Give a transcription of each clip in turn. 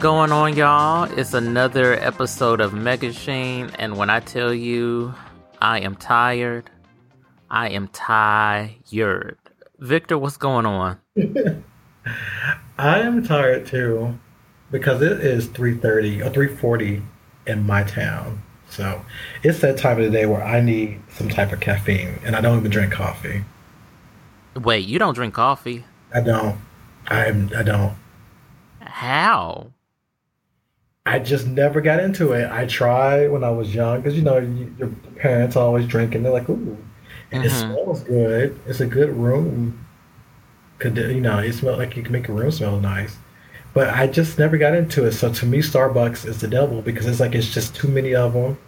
Going on, y'all? It's another episode of Megashine, and when I tell you I am tired, I am tired. Victor, what's going on? I am tired too because it is 3:30 or 3:40 in my town. So, it's that time of the day where I need some type of caffeine and I don't even drink coffee. Wait, you don't drink coffee? I don't. I'm I don't. How? I just never got into it. I tried when I was young because you know you, your parents are always drinking. They're like, ooh, and it mm-hmm. smells good. It's a good room. Could you know? It smells like you can make a room smell nice. But I just never got into it. So to me, Starbucks is the devil because it's like it's just too many of them.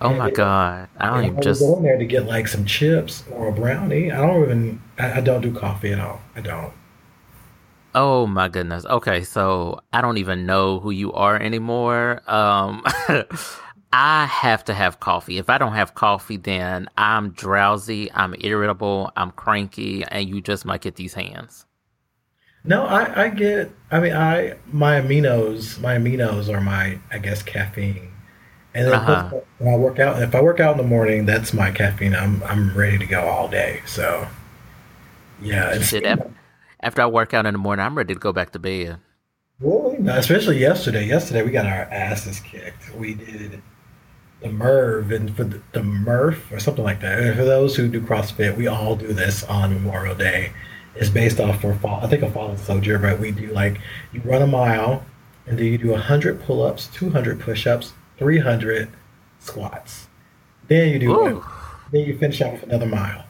Oh And my god. I don't even I just. go in there to get like some chips or a brownie. I don't even. I, I don't do coffee at all. I don't. Oh my goodness. Okay, so I don't even know who you are anymore. Um I have to have coffee. If I don't have coffee, then I'm drowsy, I'm irritable, I'm cranky, and you just might get these hands. No, I, I get. I mean, I my aminos, my aminos are my, I guess, caffeine. And then Uh-huh. when I work out, if I work out in the morning, that's my caffeine. I'm I'm ready to go all day. So, yeah, it's af- after I work out in the morning, I'm ready to go back to bed. nice. Especially yesterday. Yesterday we got our asses kicked. We did the Merv and for the, the Murph or something like that. And for those who do CrossFit, we all do this on Memorial Day. It's based off for fall. I think a fallen soldier, but we do like you run a mile, and then you do hundred pull-ups, two hundred push-ups, three hundred squats. Then you do then you finish out with another mile.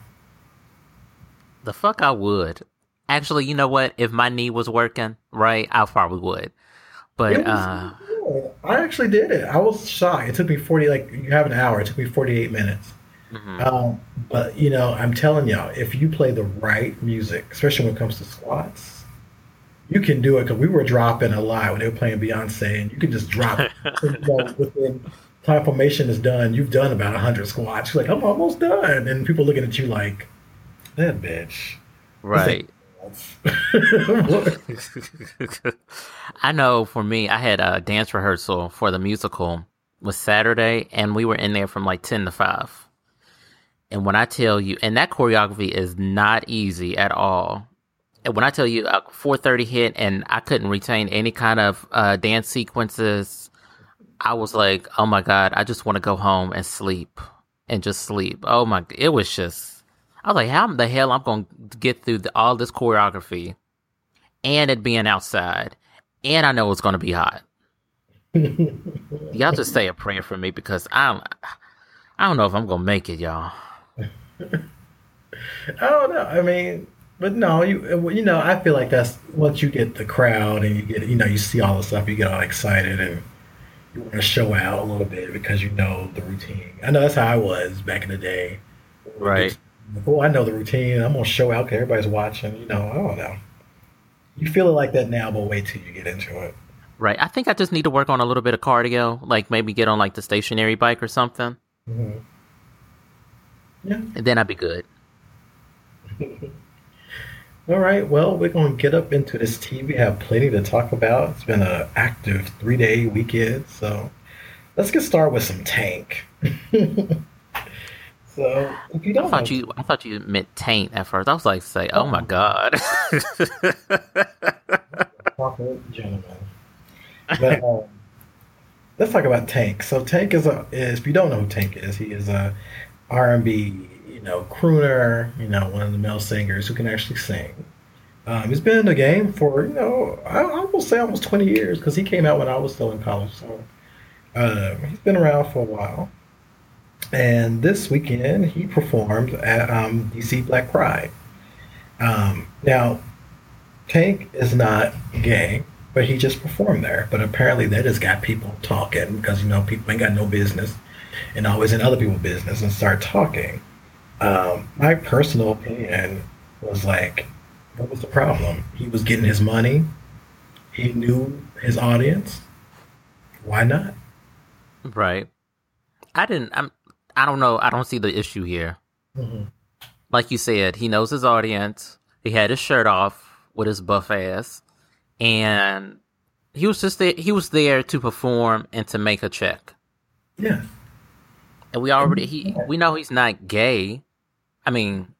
the fuck I would. Actually, you know what? If my knee was working, right, I probably would. But was uh good. I actually did it. I was shocked. It took me forty like you have an hour. It took me forty-eight minutes. mhm. Um, but you know, I'm telling y'all, if you play the right music, especially when it comes to squats, you can do it. Because we were dropping a lot when they were playing Beyonce, and you can just drop. you know, within time formation is done, you've done about hundred squats. You're like, I'm almost done, and people looking at you like, that bitch. right. I know for me, I had a dance rehearsal for the musical was Saturday, and we were in there from like ten to five. And when I tell you, and that choreography is not easy at all. And when I tell you, uh, four thirty hit, and I couldn't retain any kind of uh, dance sequences, I was like, "Oh my god, I just want to go home and sleep and just sleep." Oh my, it was just. I was like, "How the hell I'm going to get through the, all this choreography?" and it being outside, and I know it's going to be hot. Y'all just say a prayer for me because I don't, I don't know if I'm going to make it, y'all. I don't know. I mean, but no, you you know, I feel like that's once you get the crowd and you get you know you see all the stuff, you get all excited and you want to show out a little bit because you know the routine. I know that's how I was back in the day. Right. Oh, I know the routine. I'm gonna show out because everybody's watching. You know, I don't know. You feel it like that now, but wait till you get into it. Right. I think I just need to work on a little bit of cardio, like maybe get on like the stationary bike or something, hmm Yeah. and then I'd be good. All right. Well, we're gonna get up into this tea. We have plenty to talk about. It's been an active three day weekend, so let's get started with some tank. so, if you I don't know, thought you, I thought you meant taint at first. I was like, say, oh my god. gentlemen, but um, let's talk about Tank. So, Tank is a is if you don't know who Tank is, he is a R and B, you know, crooner. You know, one of the male singers who can actually sing. Um, he's been in the game for you know I, I will say almost twenty years because he came out when I was still in college. So uh, he's been around for a while. And this weekend he performed at um, DC Black Pride. Um, now Tank is not gay, but he just performed there. But apparently that just got people talking because you know people ain't got no business and always in other people's business and start talking. Um, my personal opinion was like, what was the problem? He was getting his money. He knew his audience. Why not? right. I didn't. I'm. I don't know. I don't see the issue here. hmm Like you said, he knows his audience. He had his shirt off with his buff ass, and he was just there. He was there to perform and to make a check. Yeah. And we already he we know he's not gay. I mean,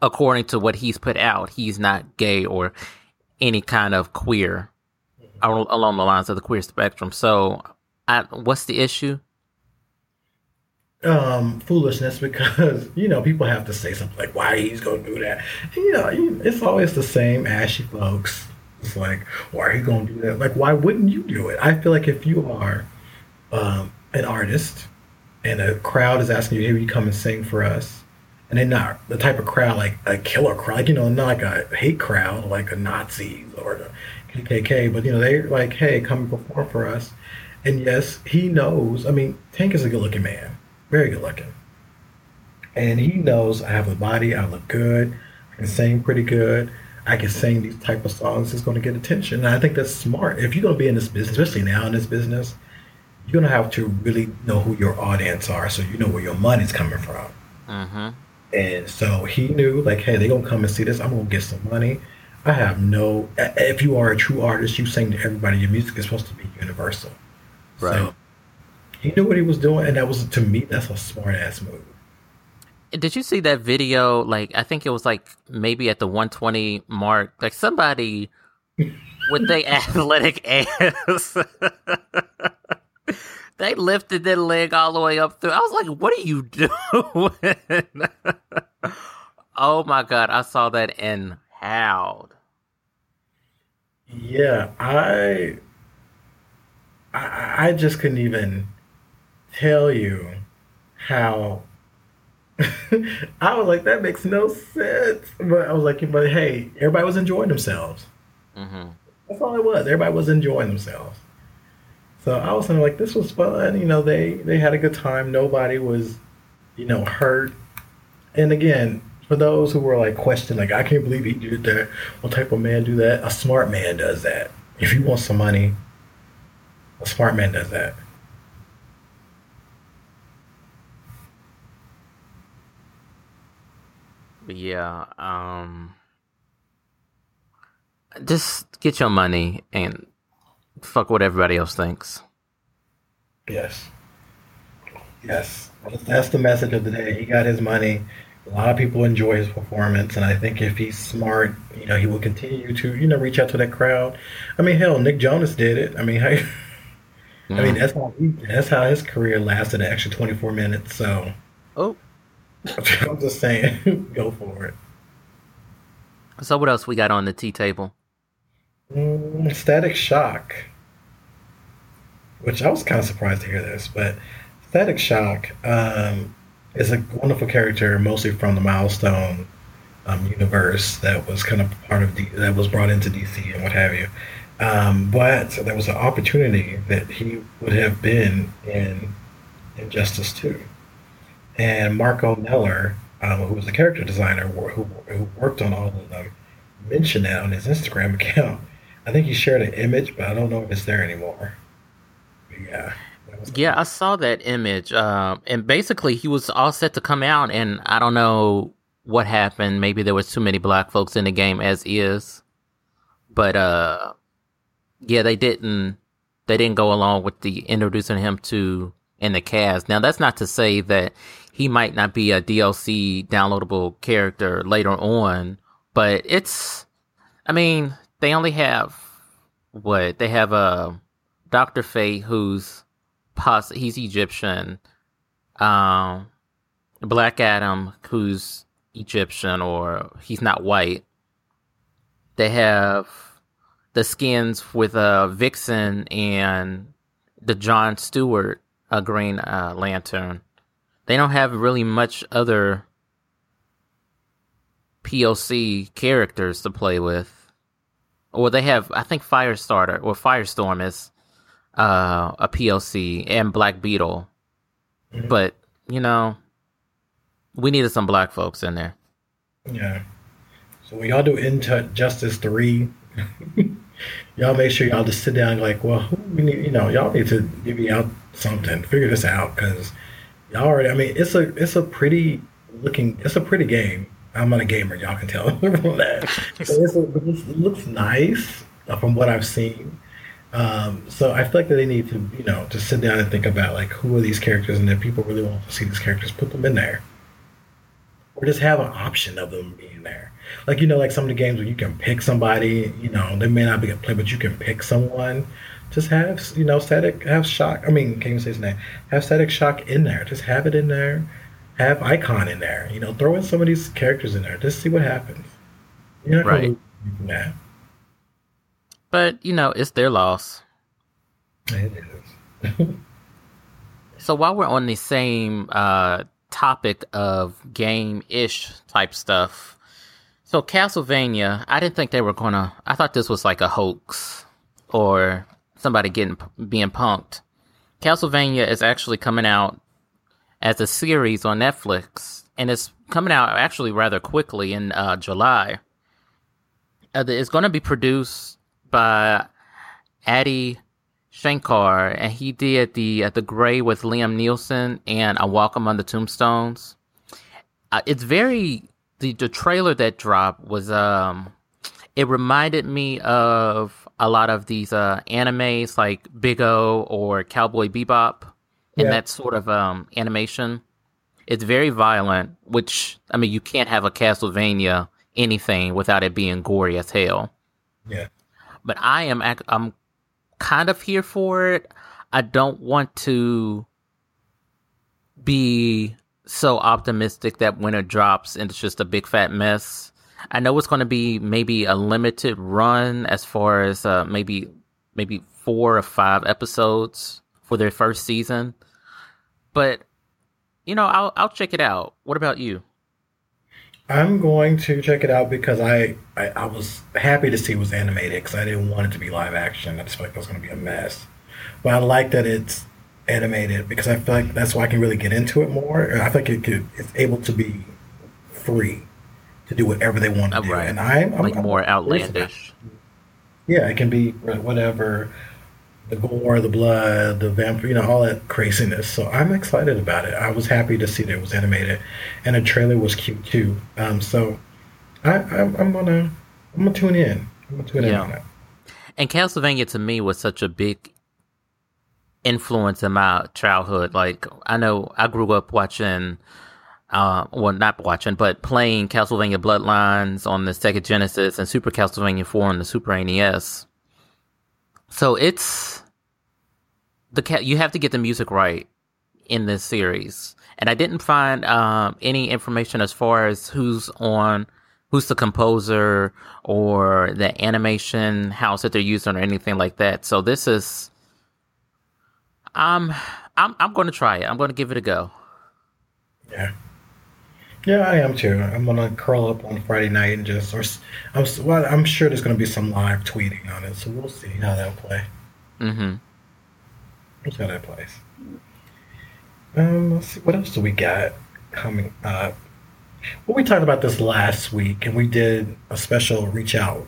according to what he's put out, he's not gay or any kind of queer along the lines of the queer spectrum. So, I, what's the issue? Um, foolishness because you know people have to say something like why he's gonna do that. And, you know, it's always the same ashy folks. It's like why are you gonna do that? Like why wouldn't you do it? I feel like if you are um, an artist and a crowd is asking you, "Here you come and sing for us," and they're not the type of crowd like a killer crowd, like, you know, not like a hate crowd like a Nazis or the KKK, but you know, they're like, "Hey, come perform for us." And yes, he knows. I mean, Tank is a good-looking man, very good-looking, and he knows I have a body, I look good, I can sing pretty good. I can sing these type of songs It's going to get attention. And I think that's smart. If you're going to be in this business, especially now in this business, you're going to have to really know who your audience are so you know where your money's coming from. Mm-hmm. And so he knew, like, hey, they're going to come and see this. I'm going to get some money. I have no. If you are a true artist, you sing to everybody. Your music is supposed to be universal. Right. So he knew what he was doing, and that was to me that's a smart ass move. Did you see that video? Like, I think it was like maybe at the 120 mark. Like somebody with their athletic ass, they lifted their leg all the way up through. I was like, "What are you doing?" oh my god, I saw that and howled. Yeah, I, I, I just couldn't even tell you how. I was like, that makes no sense. But I was like, but hey, everybody was enjoying themselves. Mm-hmm. That's all it was. Everybody was enjoying themselves. So I was like, this was fun. You know, they they had a good time. Nobody was, you know, hurt. And again, for those who were like questioning, like, I can't believe he did that. What type of man do that? A smart man does that. If you want some money, a smart man does that. Yeah, um just get your money and fuck what everybody else thinks. Yes. Yes. That's the message of the day. He got his money a lot of people enjoy his performance, and I think if he's smart, you know, he will continue to, you know, reach out to that crowd. I mean, hell, Nick Jonas did it. I mean, I, mm. I mean, that's how he, that's how his career lasted an extra twenty four minutes. So, oh, I'm just saying, go for it. So, what else we got on the tea table? Mm, Static Shock, which I was kind of surprised to hear this, but Static Shock. Um, is a wonderful character, mostly from the Milestone um, universe that was kind of part of D- that was brought into DC and what have you. Um, but there was an opportunity that he would have been in Injustice 2. And Marco Neller, um, who was the character designer who, who worked on all of them, mentioned that on his Instagram account. I think he shared an image, but I don't know if it's there anymore. But yeah. Yeah, I saw that image. Uh, and basically, he was all set to come out, and I don't know what happened. Maybe there was too many black folks in the game as is. But uh, yeah, they didn't. They didn't go along with the introducing him to in the cast. Now, that's not to say that he might not be a DLC downloadable character later on, but it's. I mean, they only have what they have a uh, Doctor Fate who's pos he's Egyptian. Um, Black Adam, who's Egyptian or he's not white. They have the skins with uh, Vixen and the John Stewart a Green uh, Lantern. They don't have really much other POC characters to play with. Or they have, I think Firestarter or Firestorm is uh, a POC and Black Beetle, mm-hmm. but you know, we needed some black folks in there. Yeah. So when y'all do Injustice three, y'all make sure y'all just sit down like, well, we need, you know, y'all need to give me out something, figure this out, because y'all already. I mean, it's a it's a pretty looking, it's a pretty game. I'm not a gamer, y'all can tell from that. a, it looks nice uh, from what I've seen. Um, so I feel like that they need to, you know, just sit down and think about like who are these characters, and if people really want to see these characters, put them in there, or just have an option of them being there. Like you know, like some of the games where you can pick somebody, you know, they may not be a play, but you can pick someone. Just have you know static, have shock. I mean, can't even say his name. Have static shock in there. Just have it in there. Have icon in there. You know, throw in some of these characters in there. Just see what happens. You're not Right. gonna from that. But you know, it's their loss. It is. So while we're on the same uh, topic of game-ish type stuff, so Castlevania, I didn't think they were gonna. I thought this was like a hoax or somebody getting being punked. Castlevania is actually coming out as a series on Netflix, and it's coming out actually rather quickly in uh, July. Uh, it's going to be produced by Adi Shankar, and he did the uh, the Grey with Liam Neeson and A Walk Among the Tombstones. Uh, it's very the the trailer that dropped was um it reminded me of a lot of these uh animes like Big O or Cowboy Bebop and Yeah. that sort of um animation. It's very violent, which I mean you can't have a Castlevania anything without it being gory as hell Yeah. but I am I'm kind of here for it. I don't want to be so optimistic that when it drops and it's just a big fat mess. I know it's going to be maybe a limited run as far as uh, maybe maybe four or five episodes for their first season, but you know I'll I'll check it out. What about you? I'm going to check it out because I, I, I was happy to see it was animated because I didn't want it to be live action. I just felt like it was going to be a mess. But I like that it's animated because I feel like that's why I can really get into it more. I feel like it could, it's able to be free to do whatever they want to Uh, do. right. And I'm, I'm Like I'm more curious about it. outlandish? Yeah, it can be whatever the gore, the blood, the vampire, you know, all that craziness. So I'm excited about it. I was happy to see that it was animated, and the trailer was cute too. Um, so I, I'm, I'm gonna I'm gonna tune in. I'm gonna tune in Yeah. on that. And Castlevania to me was such a big influence in my childhood. Like I know I grew up watching, uh, well, not watching, but playing Castlevania Bloodlines on the Sega Genesis and Super Castlevania Four on the Super NES. So it's the cat. You have to get the music right in this series, and I didn't find um, any information as far as who's on, who's the composer or the animation house that they're using or anything like that. So this is, um, I'm I'm going to try it. I'm going to give it a go. Yeah. Yeah, I am too. I'm gonna curl up on Friday night and just, or I'm, well, I'm sure there's gonna be some live tweeting on it, so we'll see how that'll play. Mm-hmm. We'll see how that plays. Um, let's see, what else do we got coming up? Well, we talked about this last week, and we did a special reach out.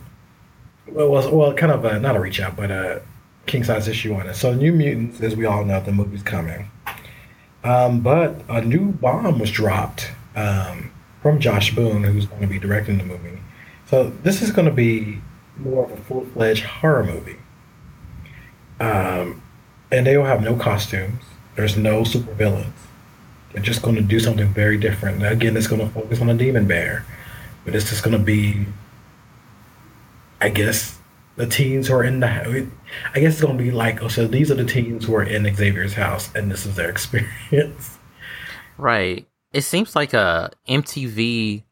Well, it was well, kind of a, not a reach out, but a king size issue on it. So, New Mutants, as we all know, the movie's coming. Um, but a new bomb was dropped um, from Josh Boone, who's going to be directing the movie. So this is going to be more of a full fledged horror movie. Um, and they will have no costumes. There's no supervillains. They're just going to do something very different. Again, it's going to focus on a demon bear, but it's just going to be, I guess, the teens who are in the. I guess it's going to be like, oh, so these are the teens who are in Xavier's house, and this is their experience. Right. It seems like a MTV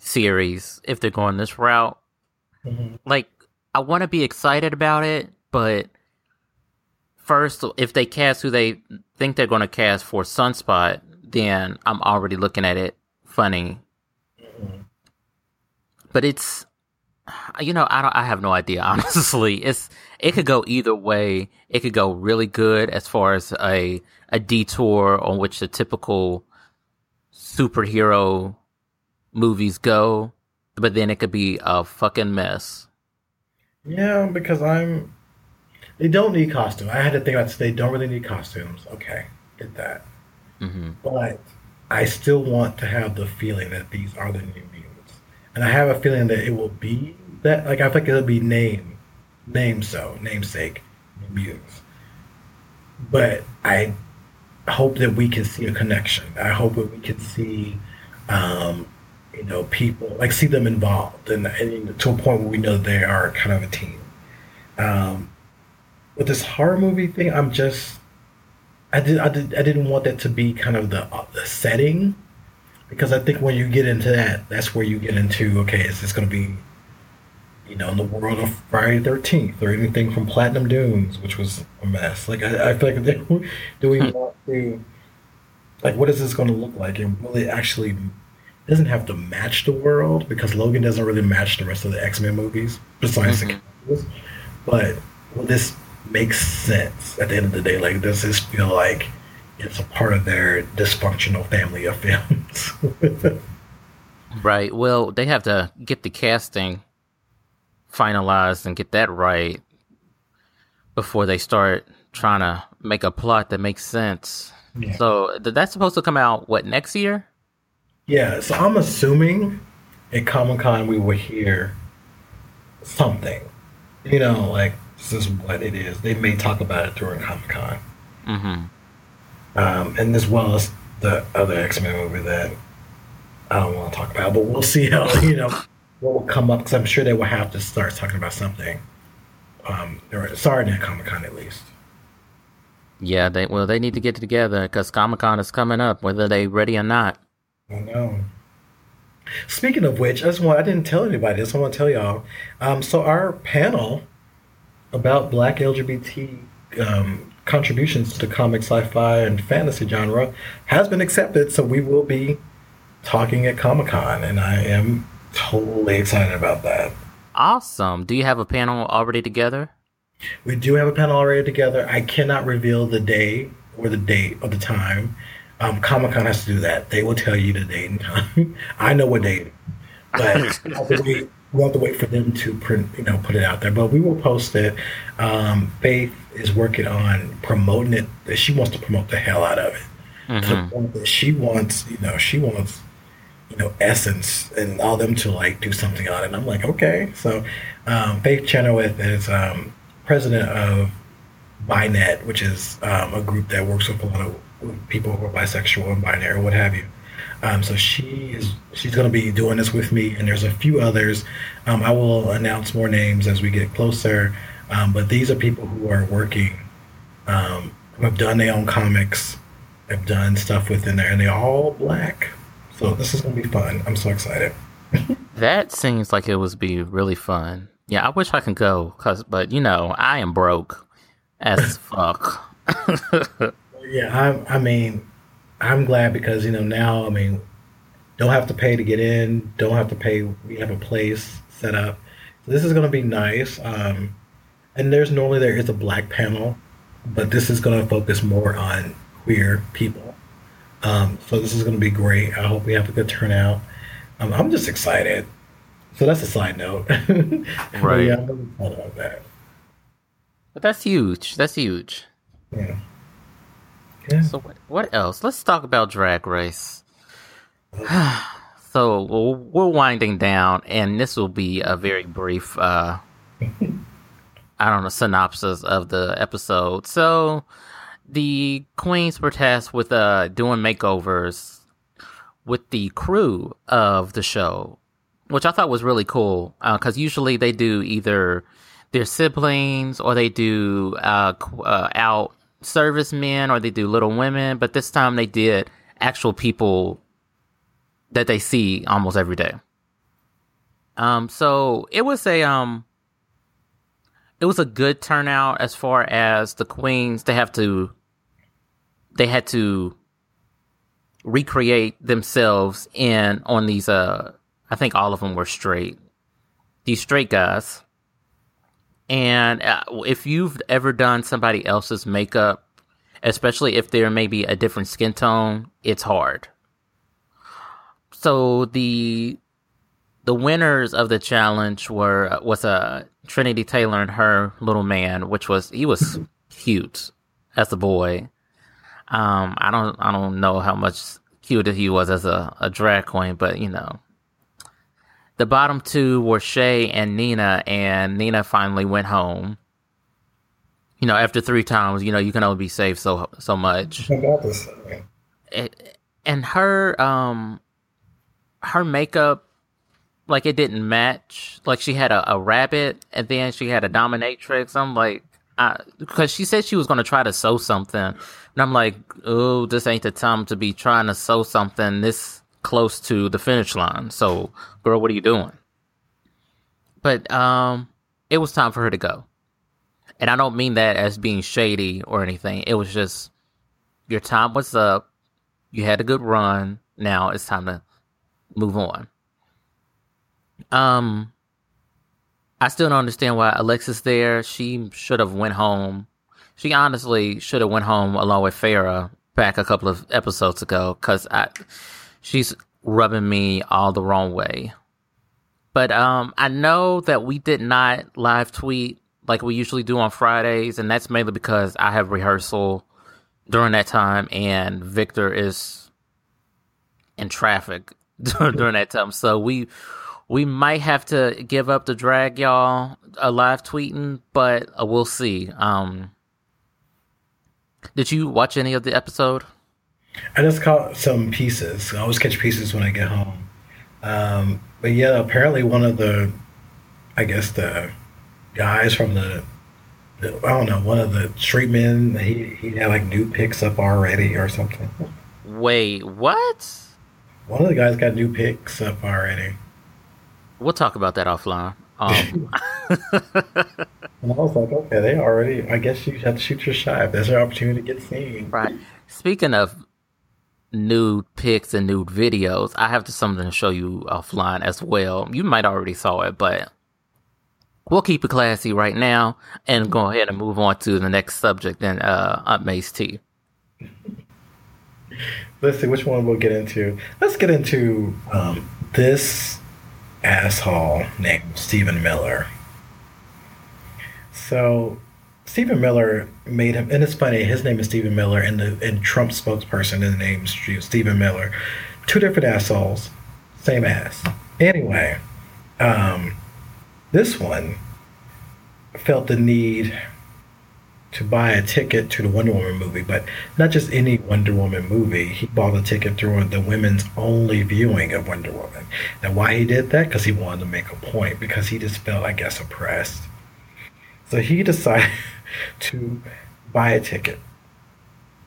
series if they're going this route. Mhm. Like, I want to be excited about it, but first, if they cast who they think they're going to cast for Sunspot, then I'm already looking at it funny. Mhm. But it's, you know, I don't, I have no idea. Honestly, it's it could go either way. It could go really good as far as a a detour on which the typical superhero movies go, but then it could be a fucking mess. Yeah, because I'm. They don't need costumes. I had to think about this. They don't really need costumes. Okay, get that. hmm But I still want to have the feeling that these are the new mutants, and I have a feeling that it will be that. Like I think it'll be named name so namesake mutants. But I hope that we can see a connection. I hope that we can see, um, you know, people like see them involved and, and, to a point where we know they are kind of a team. Um, with this horror movie thing, I'm just I did I did I didn't want that to be kind of the uh, the setting because I think when you get into that, that's where you get into okay, is this going to be you know, in the world of Friday Thirteenth or anything from Platinum Dunes, which was a mess. Like I, I feel like do we hmm. want to like what is this going to look like, and will it actually doesn't have to match the world because Logan doesn't really match the rest of the X Men movies besides mm-hmm. the characters. But will this make sense at the end of the day? Like, does this feel like it's a part of their dysfunctional family of films? right. Well, they have to get the casting finalized and get that right before they start trying to make a plot that makes sense. Yeah. So that's supposed to come out what next year? Yeah, so I'm assuming at Comic Con we will hear something. You know, like this is what it is. They may talk about it during Comic Con. Mm-hmm. Um, and as well as the other X Men movie that I don't want to talk about, but we'll see how you know what will come up because I'm sure they will have to start talking about something. Um, or starting at Comic Con at least. Yeah, they well they need to get together because Comic Con is coming up, whether they ready or not. I know. Speaking of which, I just want I didn't tell anybody this. I want to tell y'all. Um, so our panel about Black LGBT um, contributions to the comic, sci-fi, and fantasy genre has been accepted. So we will be talking at Comic Con, and I am totally excited about that. Awesome. Do you have a panel already together? We do have a panel already together. I cannot reveal the day or the date or the time. Um, Comic Con has to do that. They will tell you the date and time. I know what date, but we have, wait, we have to wait for them to print, you know, put it out there. But we will post it. Um, Faith is working on promoting it. She wants to promote the hell out of it. Mm-hmm. she wants, you know, she wants you know, Essence and all them to like do something on it. And I'm like, okay. So um, Faith Cheltenham is um, president of BiNet, which is um, a group that works with a lot of people who are bisexual and binary, what have you. Um, so she is she's going to be doing this with me, and there's a few others. Um, I will announce more names as we get closer. Um, but these are people who are working, um, who have done their own comics, have done stuff within there, and they're all black. So this is gonna be fun. I'm so excited. that seems like it would be really fun. Yeah, I wish I could go, cause but you know I am broke as fuck. yeah, I'm. I mean, I'm glad because you know now. I mean, don't have to pay to get in. Don't have to pay. We have a place set up. So this is gonna be nice. Um, and there's normally there is a black panel, but this is gonna focus more on queer people. Um, so this is going to be great. I hope we have a good turnout. Um, I'm just excited. So that's a side note. right. yeah, I'm excited about that. But that's huge. That's huge. Yeah. yeah. So what, what else? Let's talk about Drag Race. so we're winding down, and this will be a very brief, uh, I don't know, synopsis of the episode. So the queens were tasked with uh, doing makeovers with the crew of the show, which I thought was really cool because uh, usually they do either their siblings or they do uh, uh, out servicemen or they do Little Women, but this time they did actual people that they see almost every day. Um, so it was a um, it was a good turnout as far as the queens. They have to they had to recreate themselves in on these uh I think all of them were straight. These straight guys. And uh, if you've ever done somebody else's makeup, especially if they're maybe a different skin tone, it's hard. So the the winners of the challenge were was a uh, Trinity Taylor and her little man, which was he was cute as a boy. Um, I don't, I don't know how much cuter he was as a, a drag queen, but you know, the bottom two were Shea and Nina, and Nina finally went home. You know, after three times, you know, you can only be saved so so much. It, and her um her makeup like it didn't match. Like she had a, a rabbit and then she had a dominatrix. I'm like, I because she said she was going to try to sew something, and I'm like, oh, this ain't the time to be trying to sew something this close to the finish line. So, girl, what are you doing? But um, it was time for her to go, and I don't mean that as being shady or anything. It was just your time was up. You had a good run. Now it's time to move on. Um, I still don't understand why Alexis there. She should have went home. She honestly should have went home along with Farrah back a couple of episodes ago because I, she's rubbing me all the wrong way. But um, I know that we did not live tweet like we usually do on Fridays, and that's mainly because I have rehearsal during that time, and Victor is in traffic during that time. So we we might have to give up the drag, y'all, a live tweeting, but uh, we'll see. Um, did you watch any of the episode? I just caught some pieces. I always catch pieces when I get home. Um, but yeah, apparently one of the, I guess the guys from the, the I don't know, one of the street men, he he had like new picks up already or something. Wait, what? One of the guys got new picks up already. We'll talk about that offline. Um, and I was like, okay, they already. I guess you have to shoot your shot. There's an opportunity to get seen. Right. Speaking of nude pics and nude videos, I have something to show you offline as well. You might already saw it, but we'll keep it classy right now and go ahead and move on to the next subject and uh, Aunt May's tea. Let's see which one we'll get into. Let's get into um, this asshole named Stephen Miller. So Stephen Miller made him, and it's funny. His name is Stephen Miller, and the and Trump spokesperson, is Stephen Miller. Two different assholes, same ass. Anyway, um, this one felt the need to buy a ticket to the Wonder Woman movie, but not just any Wonder Woman movie. He bought a ticket through the women's only viewing of Wonder Woman. Now, why he did that? Because he wanted to make a point, because he just felt, I guess, oppressed. So he decided to buy a ticket.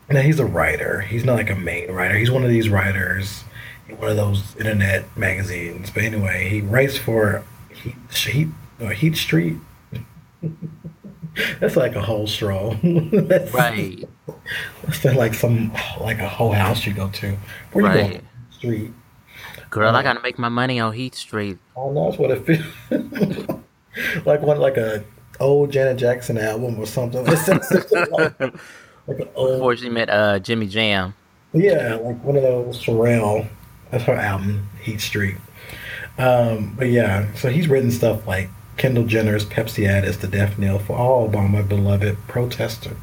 Now, he's a writer. He's not like a main writer. He's one of these writers in one of those internet magazines. But anyway, he writes for Heat, Heat, Heat Street. That's like a whole stroll. that's, right. That's like some like a whole house you go to. Where right. you going? Street. Girl, um, I gotta make my money on Heat Street. Oh, no, that's what it feels like. One like a old Janet Jackson album or something. like, like an old, Before she met uh, Jimmy Jam. Yeah, like one of those Pharrell. That's her album, Heat Street. Um, but yeah, so he's written stuff like Kendall Jenner's Pepsi ad is the death knell for all Obama beloved protesters.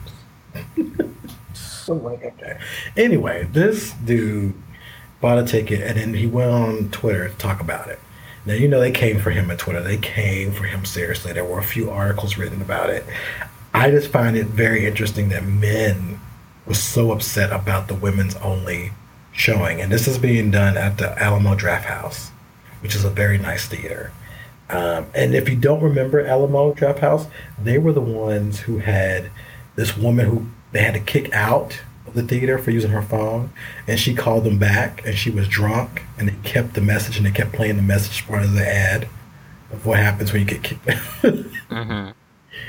so like, okay. Anyway, this dude bought a ticket and then he went on Twitter to talk about it. Now you know they came for him on Twitter. They came for him seriously. There were a few articles written about it. I just find it very interesting that men were so upset about the women's only showing, and this is being done at the Alamo Draft House, which is a very nice theater. Um, and if you don't remember Alamo Draft House, they were the ones who had this woman who they had to kick out the theater for using her phone, and she called them back, and she was drunk, and they kept the message, and they kept playing the message part of the ad of what happens when you get kicked mm-hmm.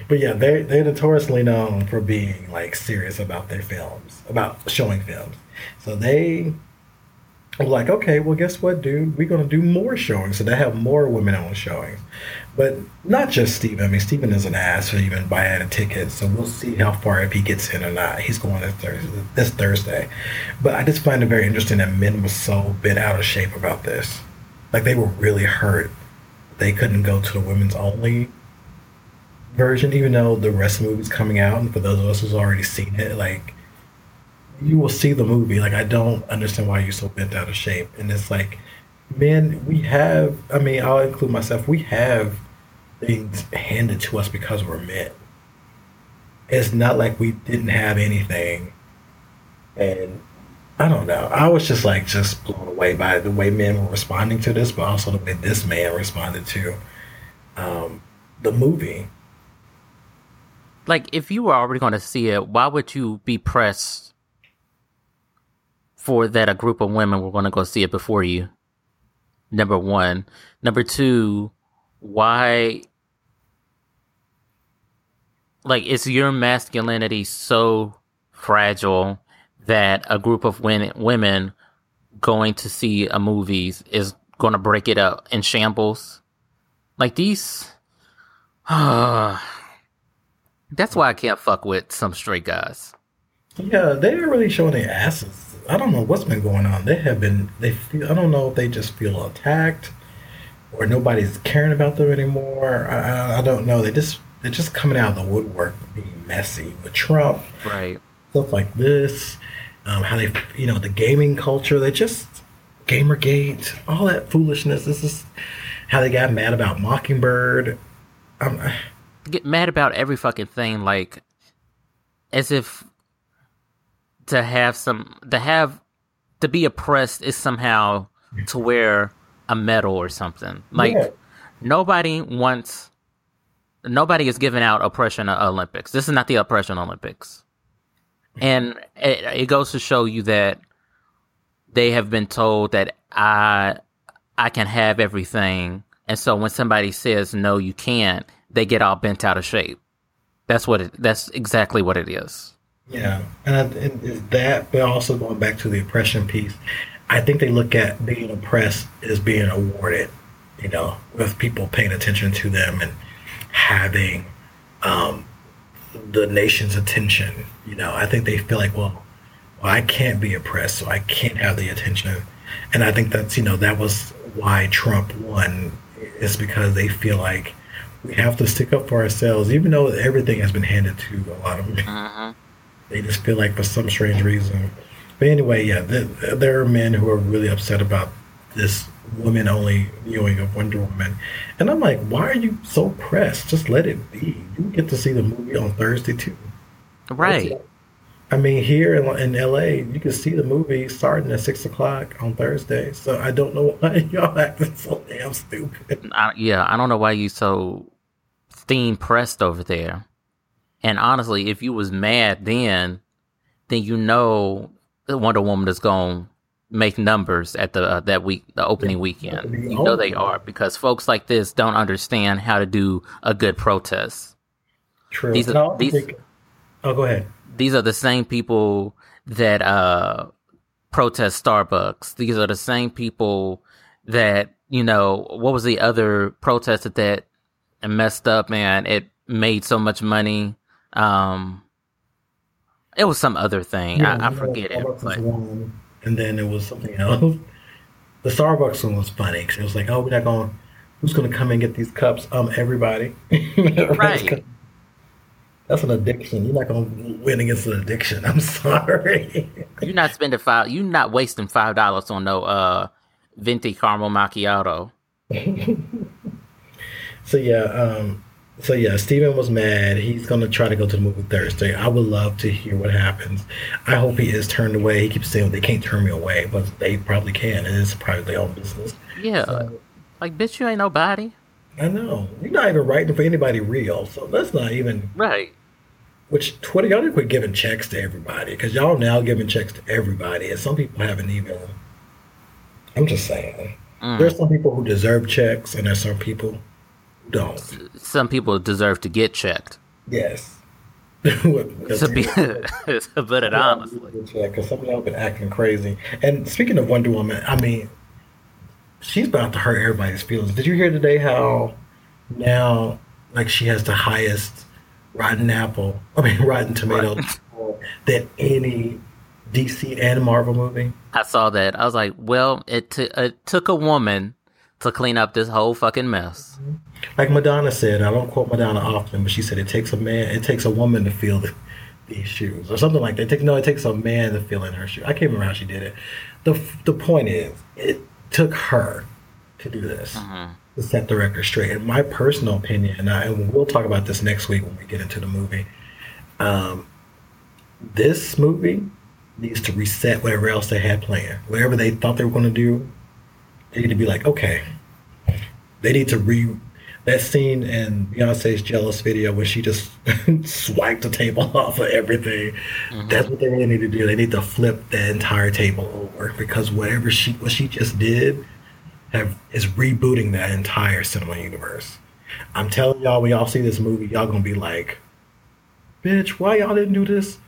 But yeah, they they're notoriously known for being like serious about their films, about showing films. So they I'm like, okay, well, guess what, dude? We're going to do more showings. So they have more women on showings. But not just Stephen. I mean, Stephen is an ass for even buying a ticket. So we'll see how far, if he gets in or not. He's going this Thursday. This Thursday. But I just find it very interesting that men were so bent out of shape about this. Like, they were really hurt. They couldn't go to the women's only version, even though the rest of the movie's coming out. And for those of us who's already seen it, like, you will see the movie. Like I don't understand why you're so bent out of shape. And it's like men, we have. I mean, I'll include myself. We have things handed to us because we're men. It's not like we didn't have anything, and I don't know. I was just like just blown away by the way men were responding to this, but also the way this man responded to um, the movie. Like, if you were already going to see it, why would you be pressed for that a group of women were going to go see it before you? Number one. Number two, why? Like, is your masculinity so fragile that a group of women, women going to see a movie is going to break it up in shambles? Like, these. Uh, that's why I can't fuck with some straight guys. Yeah, they're really showing their asses. I don't know what's been going on. They have been. They feel. I don't know if they just feel attacked, or nobody's caring about them anymore. I, I, I don't know. They just they're just coming out of the woodwork, being messy with Trump, right? Stuff like this. Um, how they, you know, the gaming culture. They just GamerGate, all that foolishness. This is how they got mad about Mockingbird. Um, get mad about every fucking thing, like as if to have some to have to be oppressed is somehow to wear a medal or something. Like yeah. nobody wants nobody is giving out oppression Olympics. This is not the oppression Olympics. And it, it goes to show you that they have been told that I I can have everything. And so when somebody says no you can't, they get all bent out of shape. That's what it. That's exactly what it is. Yeah, and, and is that, but also going back to the oppression piece, I think they look at being oppressed as being awarded. You know, with people paying attention to them and having um, the nation's attention. You know, I think they feel like, well, well, I can't be oppressed, so I can't have the attention. And I think that's you know that was why Trump won, is because they feel like we have to stick up for ourselves, even though everything has been handed to a lot of them. Uh-huh. They just feel like for some strange reason. But anyway, yeah, the, there are men who are really upset about this woman only viewing of Wonder Woman. And I'm like, why are you so pressed? Just let it be. You get to see the movie on Thursday too. Right. I mean, here in, in LA, you can see the movie starting at six o'clock on Thursday. So I don't know why y'all acting so damn stupid. I, yeah, I don't know why you so steam pressed over there. And honestly, if you was mad then, then you know Wonder Woman is going to make numbers at the uh, that week, the opening weekend. You know they are because folks like this don't understand how to do a good protest. True. These are, these, think, oh, go ahead. These are the same people that uh, protest Starbucks. These are the same people that you know. What was the other protest that that messed up? Man, it made so much money. Um, it was some other thing. Yeah, I, I forget it. But... One, and then it was something else. The Starbucks one was funny because it was like, "Oh, we're not going. Who's going to come and get these cups? Um, everybody." right. That's an addiction. You're not going to win against an addiction. I'm sorry. you're not spending five. You're not wasting five dollars on no uh venti caramel macchiato. so yeah, um, so yeah, Stephen was mad. He's gonna try to go to the movie Thursday. I would love to hear what happens. I hope he is turned away. He keeps saying they can't turn me away, but they probably can. And It is probably their own business. Yeah, so, like bitch, you ain't nobody. I know. You're not even writing for anybody real, so that's not even right. Which Twitter, y'all need to quit giving checks to everybody because y'all now giving checks to everybody, and some people haven't even. I'm just saying. Mm. There's some people who deserve checks, and there's some people don't. Some people deserve to get checked. Yes. to be, to put it honestly, because some of y'all been acting crazy. And speaking of Wonder Woman, I mean, she's about to hurt everybody's feelings. Did you hear today how now, like, she has the highest Rotten Apple, I mean Rotten Tomato right. than any DC and Marvel movie. I saw that. I was like, well, it, t- it took a woman to clean up this whole fucking mess. Like Madonna said, I don't quote Madonna often, but she said it takes a man, it takes a woman to feel the, these shoes, or something like that. It take, no, it takes a man to feel in her shoes. I can't remember how she did it. the The point is, it took her to do this Mhm. to set the record straight. In my personal opinion, and, I, and we'll talk about this next week when we get into the movie. Um, this movie needs to reset whatever else they had planned. Whatever they thought they were going to do, they need to be like, okay. They need to re that scene in Beyonce's Jealous video where she just swiped the table off of everything. Mm-hmm. That's what they really need to do. They need to flip the entire table over because whatever she what she just did have is rebooting that entire cinema universe. I'm telling y'all, when y'all see this movie, y'all gonna be like, "Bitch, why y'all didn't do this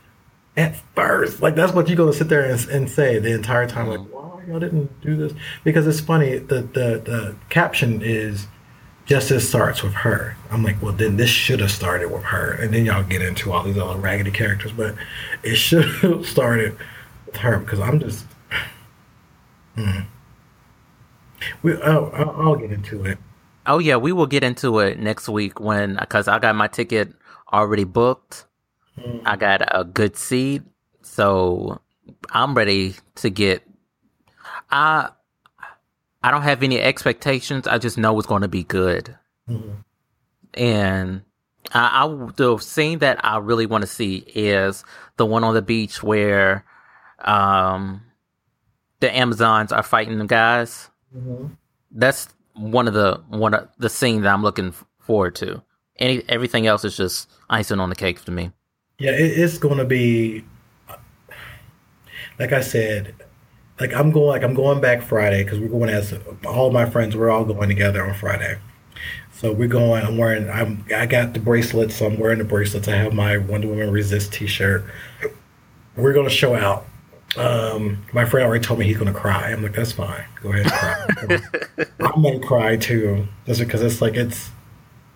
at first? Like that's what you're gonna sit there and, and say the entire time. Like, mm. Y'all didn't do this? Because it's funny. The the the caption is justice starts with her. I'm like, well, then this should have started with her, and then y'all get into all these other raggedy characters, but it should have started with her because I'm just. Hmm. We, I'll, I'll I'll get into it. Oh yeah, we will get into it next week when because I got my ticket already booked. I got a good seat, so I'm ready to get. I I don't have any expectations. I just know it's going to be good, Mhm. and I, I the scene that I really want to see is the one on the beach where um the Amazons are fighting the guys that's one of the one of the scene that I'm looking forward to. Any everything else is just icing on the cake to me. Yeah, it, it's going to be. Like I said, like I'm going, like I'm going back Friday because we're going as all my friends. We're all going together on Friday. So we're going. I'm wearing. I'm. I got the bracelets. So I'm wearing the bracelets. I have my Wonder Woman Resist T-shirt. We're gonna show out. Um, my friend already told me he's gonna cry. I'm like, that's fine. Go ahead and cry. I'm gonna cry too, just because it's like it's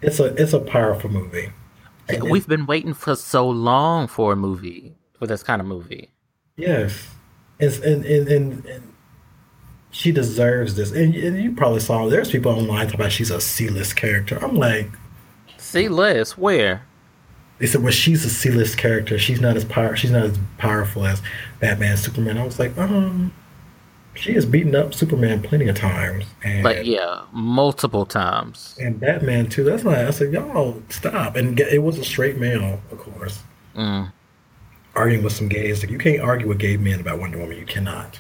it's a it's a powerful movie. And We've been waiting for so long for a movie, for this kind of movie. Yes, it's, and, and and and she deserves this. And, and you probably saw there's people online talking about she's a C-list character. I'm like, C list where? they said, well, she's a C-list character. She's not as power. She's not as powerful as Batman, Superman. I was like, um, she has beaten up Superman plenty of times, and Like, yeah, multiple times. and Batman too. That's why I said, y'all stop. And it was a straight male, of course, Mm. Arguing with some gays. Like you can't argue with gay men about Wonder Woman. You cannot.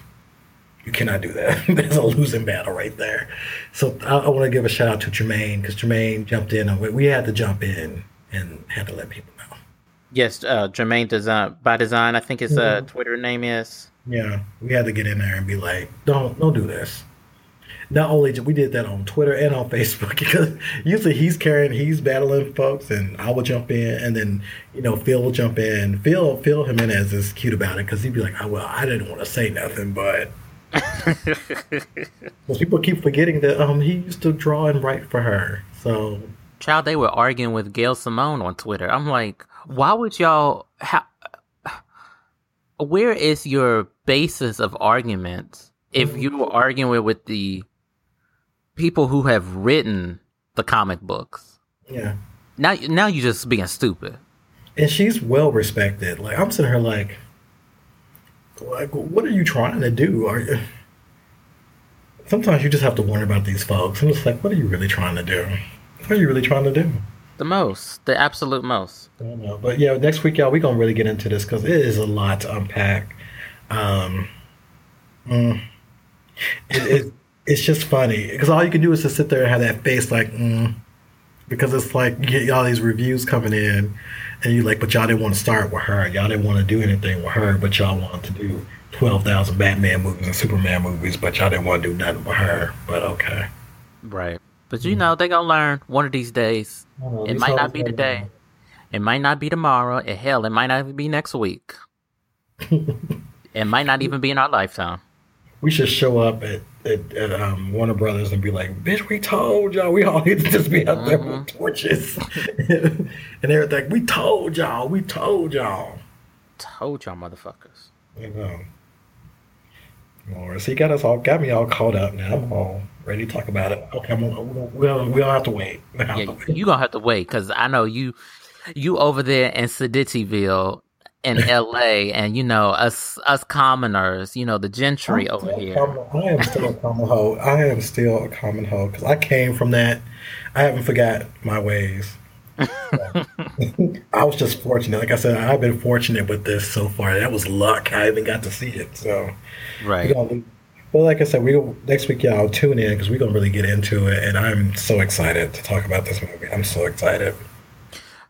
You cannot do that. There's a losing battle right there. So I, I want to give a shout out to Jermaine because Jermaine jumped in. And we, we had to jump in and had to let people know. Yes, uh, Jermaine Design by Design. I think his uh. Twitter name is. Yeah, we had to get in there and be like, don't don't do this. Not only did we did that on Twitter and on Facebook because usually he's carrying, he's battling folks, and I will jump in, and then you know Phil will jump in. Phil Phil Jimenez is cute about it because he'd be like, oh, well, I didn't want to say nothing, but Because people keep forgetting that um he used to draw and write for her. So Child, they were arguing with Gail Simone on Twitter. I'm like, why would y'all? How, where is your basis of argument if you were arguing with the people who have written the comic books? yeah, Now, now you're just being stupid. and she's well respected. Like I'm sitting here like, like what are you trying to do? Are you? Sometimes you just have to wonder about these folks. I'm just like, what are you really trying to do? What are you really trying to do? The most, the absolute most. I don't know. But yeah, next week, y'all, we're gonna really get into this because it is a lot to unpack. Um, mm, it, it, it's just funny because all you can do is just sit there and have that face like, mm, because it's like you get all these reviews coming in, and you like, but y'all didn't want to start with her. Y'all didn't want to do anything with her, but y'all wanted to do twelve thousand Batman movies and Superman movies, but y'all didn't want to do nothing with her. But okay, Right. But you know, they gonna learn one of these days. It might not be today. It might not be tomorrow. And hell, it might not even be next week. it might not even be in our lifetime. We should show up at, at, at um, Warner Brothers and be like, "Bitch, we told y'all. We all need to just be out there with torches and everything. We told y'all. We told y'all." Told y'all motherfuckers. You know. Lord, he got us all, got me all caught up now. I'm all ready to talk about it. Okay, I'm, we'll, we'll, have to wait. We'll have Yeah, to wait. you gonna have to wait because I know you, you over there in Sedityville. In L.A. and you know us us commoners, you know the gentry over here. common- I am still a common hoe. I am still a common hoe because I came from that. I haven't forgot my ways. I was just fortunate. Like I said, I've been fortunate with this so far. That was luck. I even got to see it. So, Right. gonna, well, like I said, we next week y'all tune in because we're gonna really get into it, and I'm so excited to talk about this movie. I'm so excited.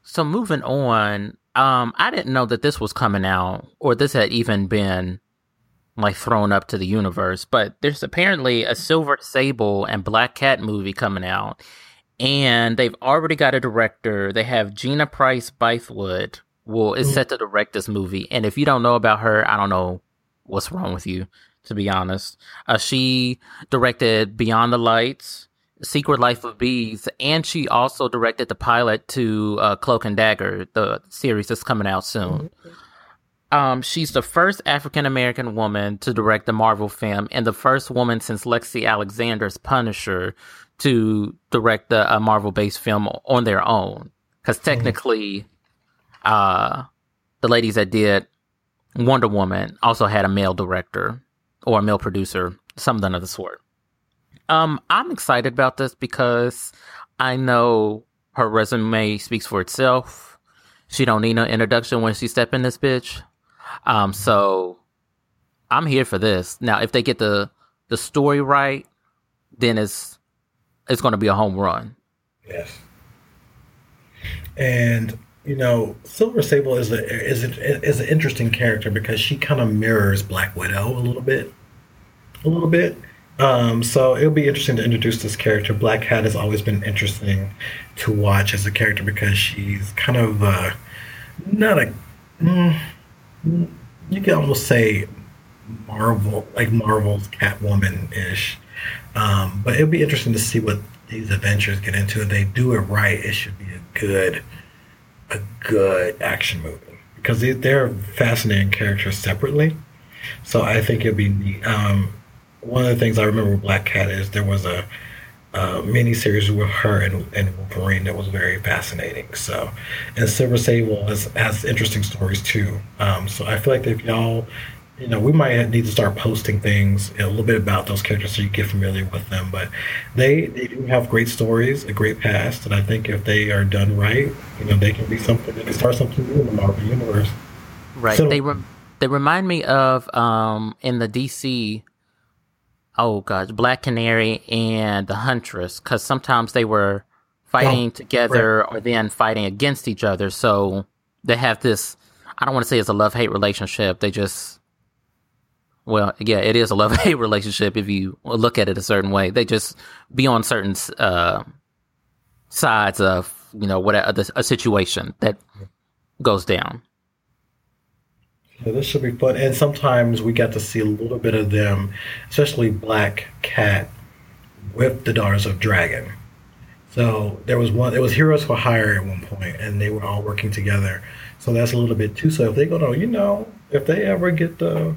So moving on, um, I didn't know that this was coming out or this had even been like thrown up to the universe, but there's apparently a Silver Sable and Black Cat movie coming out, and they've already got a director. They have Gina Prince-Bythewood will is set to direct this movie, and if you don't know about her, I don't know what's wrong with you, to be honest. Uh, she directed Beyond the Lights. Secret Life of Bees, and she also directed the pilot to uh, Cloak and Dagger, the series that's coming out soon. Um, she's the first African American woman to direct the Marvel film, and the first woman since Lexi Alexander's Punisher to direct the uh, Marvel-based film on their own. Because technically, uh, the ladies that did Wonder Woman also had a male director or a male producer, something of the sort. Um, I'm excited about this because I know her resume speaks for itself. She don't need no introduction when she step in this bitch. Um, so I'm here for this. Now, if they get the the story right, then it's it's going to be a home run. Yes. And you know, Silver Sable is a is a, is an interesting character because she kind of mirrors Black Widow a little bit, a little bit. Um, so it'll be interesting to introduce this character. Black Cat has always been interesting to watch as a character because she's kind of uh, not a mm, you can almost say Marvel like Marvel's Catwoman ish. Um, but it'll be interesting to see what these adventures get into. If they do it right, it should be a good, a good action movie because they, they're fascinating characters separately. So I think it'd be neat. Um, one of the things I remember with Black Cat is there was a, a mini series with her and, and Wolverine that was very fascinating. So, and Silver Sable has, has interesting stories too. Um, so I feel like if y'all you know, we might need to start posting things a little bit about those characters so you get familiar with them. But they they do have great stories, a great past, and I think if they are done right, you know, they can be something. They can start something new in the Marvel universe. Right. So- they re- they remind me of um in the DC. Oh gosh, Black Canary and the Huntress, because sometimes they were fighting Oh, together or then fighting against each other. So they have this. I don't want to say it's a love hate relationship. They just. Well, yeah, it is a love hate relationship if you look at it a certain way. They just be on certain uh, sides of you know what a, a situation that goes down. So this should be fun. And sometimes we got to see a little bit of them, especially Black Cat with the Daughters of Dragon. So there was one. It was Heroes for Hire at one point, and they were all working together. So that's a little bit too. So if they go to, you know, if they ever get the,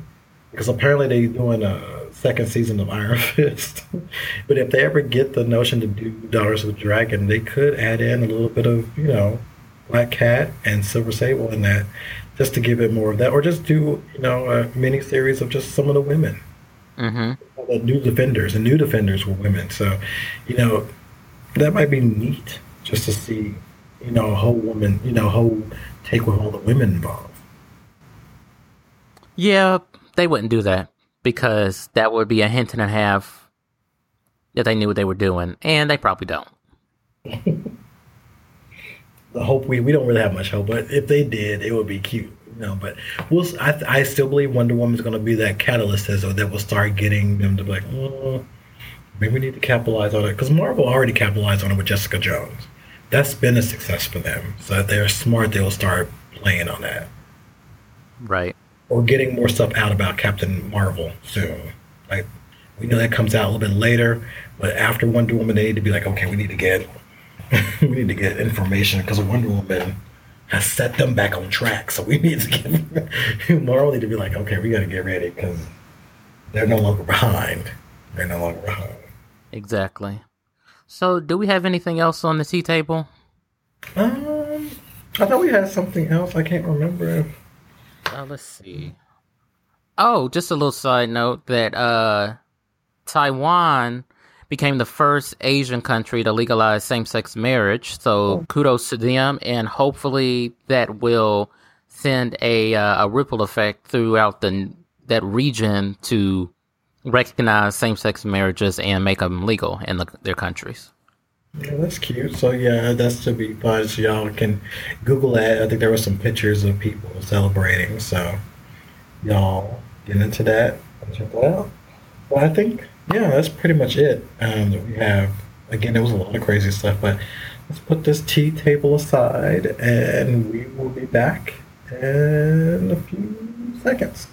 because apparently they're doing a second season of Iron Fist, but if they ever get the notion to do Daughters of Dragon, they could add in a little bit of, you know, Black Cat and Silver Sable in that, just to give it more of that, or just do, you know, a mini series of just some of the women. Hmm the new defenders and new defenders were women. So you know that might be neat just to see you know a whole woman you know whole take with all the women involved. Yeah, they wouldn't do that because that would be a hint and a half that they knew what they were doing, and they probably don't. the hope we we don't really have much hope but if they did it would be cute you know but we'll i, I still believe wonder woman's going to be that catalyst as that will start getting them to be like oh, maybe we need to capitalize on it because marvel already capitalized on it with jessica jones that's been a success for them so if they're smart they'll start playing on that Right. or getting more stuff out about Captain Marvel soon. Like we know that comes out a little bit later, but after Wonder Woman, they need to be like, okay, we need to get we need to get information because Wonder Woman has set them back on track. So we need to get Marvel need to be like, okay, we got to get ready because they're no longer behind. They're no longer behind. Exactly. So, do we have anything else on the tea table? Um, I thought we had something else. I can't remember. Uh, let's see. Oh, just a little side note that uh, Taiwan became the first Asian country to legalize same sex marriage. So oh. kudos to them, and hopefully that will send a uh, a ripple effect throughout the that region to recognize same sex marriages and make them legal in the, their countries. Yeah, that's cute. So yeah, that's to be fun. So y'all can Google that. I think there were some pictures of people celebrating. So y'all get into that and check that out. Well, I think yeah, that's pretty much it um, that we have. Again, there was a lot of crazy stuff, but let's put this tea table aside and we will be back in a few seconds.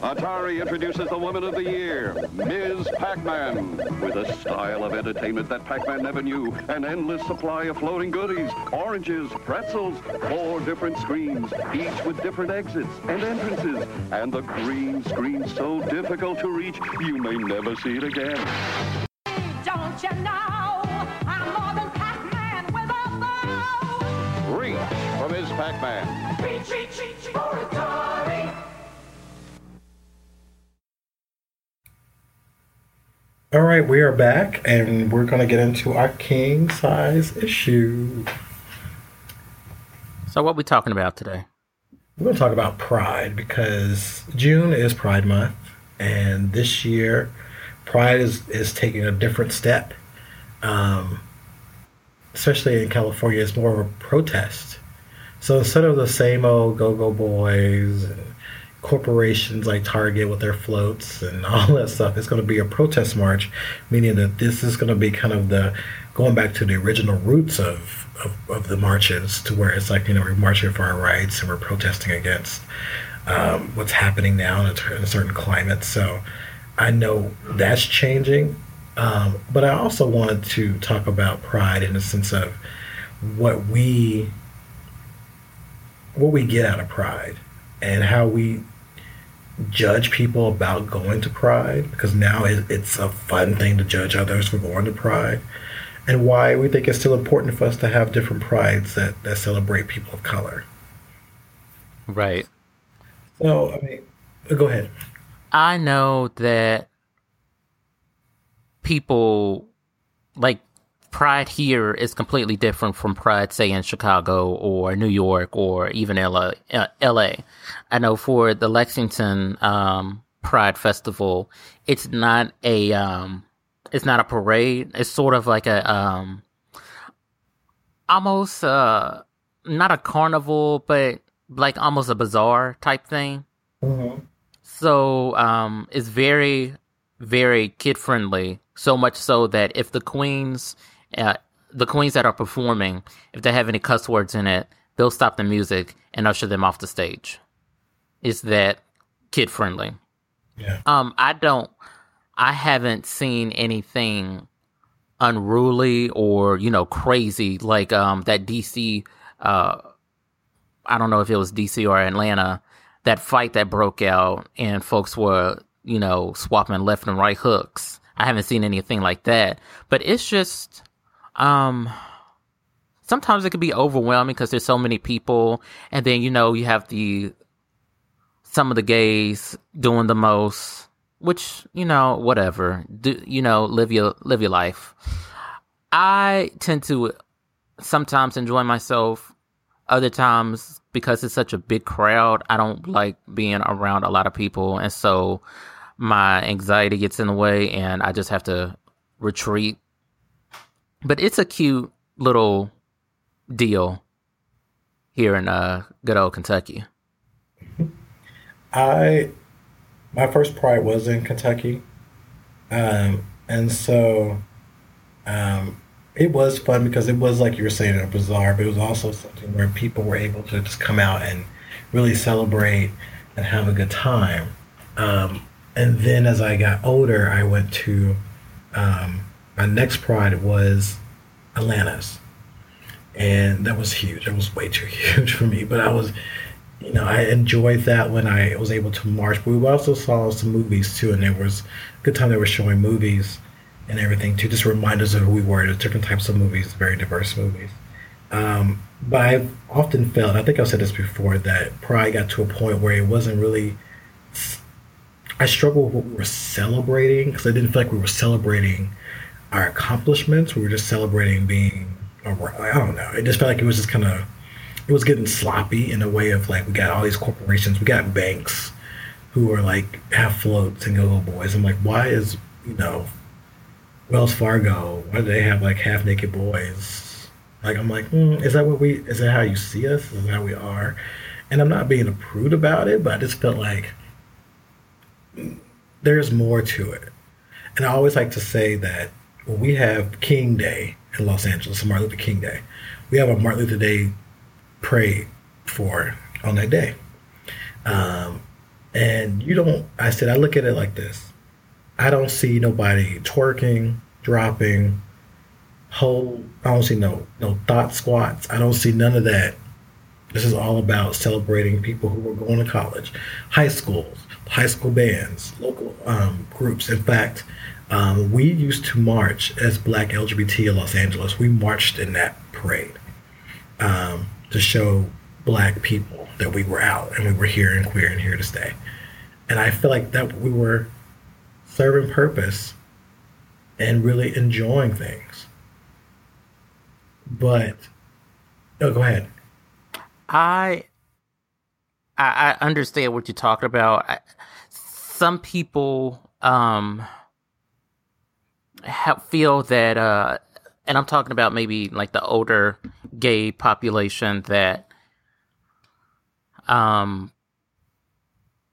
Atari introduces the Woman of the Year, Ms. Pac-Man. With a style of entertainment that Pac-Man never knew, an endless supply of floating goodies, oranges, pretzels, four different screens, each with different exits and entrances, and the green screen so difficult to reach, you may never see it again. Don't you know I'm more than Pac-Man with a bow? Reach for Ms. Pac-Man. Reach, reach, reach for All right, we are back, and we're going to get into our king size issue. So, what are we talking about today? We're going to talk about Pride because June is Pride Month, and this year, Pride is, is taking a different step. Um, especially in California, it's more of a protest. So instead of the same old go go boys and corporations like Target with their floats and all that stuff. It's going to be a protest march, meaning that this is going to be kind of the going back to the original roots of, of, of the marches to where it's like, you know, we're marching for our rights and we're protesting against um, what's happening now in a, in a, certain climate. So I know that's changing. Um, but I also wanted to talk about pride in the sense of what we what we get out of pride and how we judge people about going to Pride because now it's a fun thing to judge others for going to Pride, and why we think it's still important for us to have different prides that, that celebrate people of color. Right. So, I mean, go ahead. I know that people like Pride here is completely different from Pride, say, in Chicago or New York or even LA. Uh, LA. I know for the Lexington um, Pride Festival, it's not a um, it's not a parade. It's sort of like a um, almost uh, not a carnival, but like almost a bazaar type thing. Mm-hmm. So um, it's very very kid friendly. So much so that if the queens uh, the queens that are performing, if they have any cuss words in it, they'll stop the music and usher them off the stage. Is that kid friendly? Yeah. Um, I don't. I haven't seen anything unruly or you know crazy like um that DC. Uh, I don't know if it was DC or Atlanta. That fight that broke out and folks were you know swapping left and right hooks. I haven't seen anything like that. But it's just um, sometimes it can be overwhelming because there's so many people, and then you know you have the some of the gays doing the most, which you know whatever. Do you know live your live your life? I tend to sometimes enjoy myself. Other times, because it's such a big crowd, I don't like being around a lot of people, and so my anxiety gets in the way, and I just have to retreat but it's a cute little deal here in uh, good old Kentucky. I my first pride was in Kentucky, um, and so um, it was fun because it was like you were saying a bazaar, but it was also something where people were able to just come out and really celebrate and have a good time. Um, and then as I got older, I went to um, my next pride was Atlanta's. And that was huge. It was way too huge for me. But I was you know, I enjoyed that when I was able to march. But we also saw some movies too, and there was a good time they were showing movies and everything too, just remind us of who we were. There's different types of movies, very diverse movies. Um, but I've often felt, I think I've said this before, that Pride got to a point where it wasn't really. I struggled with what we were celebrating because I didn't feel like we were celebrating our accomplishments. We were just celebrating being, I don't know. It just felt like it was just kind of, it was getting sloppy in a way of like, we got all these corporations, we got banks who are like have floats and go-go boys. I'm like, why is, you know, Wells Fargo, why do they have like half naked boys? Like I'm like, mm, is that what we? Is that how you see us? Is that how we are? And I'm not being a prude about it, but I just felt like there's more to it. And I always like to say that when we have King Day in Los Angeles, Martin Luther King Day, we have a Martin Luther Day pray for on that day. Um, and you don't. I said I look at it like this I don't see nobody twerking, dropping, whole. I don't see no no thought squats. I don't see none of that. This is all about celebrating people who are going to college, high schools, high school bands, local um, groups. In fact, um, we used to march as Black LGBT in Los Angeles. We marched in that parade um, to show Black people that we were out and we were here and queer and here to stay. And I feel like that we were serving purpose and really enjoying things. But oh, go ahead. I I, I understand what you're talking about. I, some people um feel that, uh, and I'm talking about maybe like the older gay population that um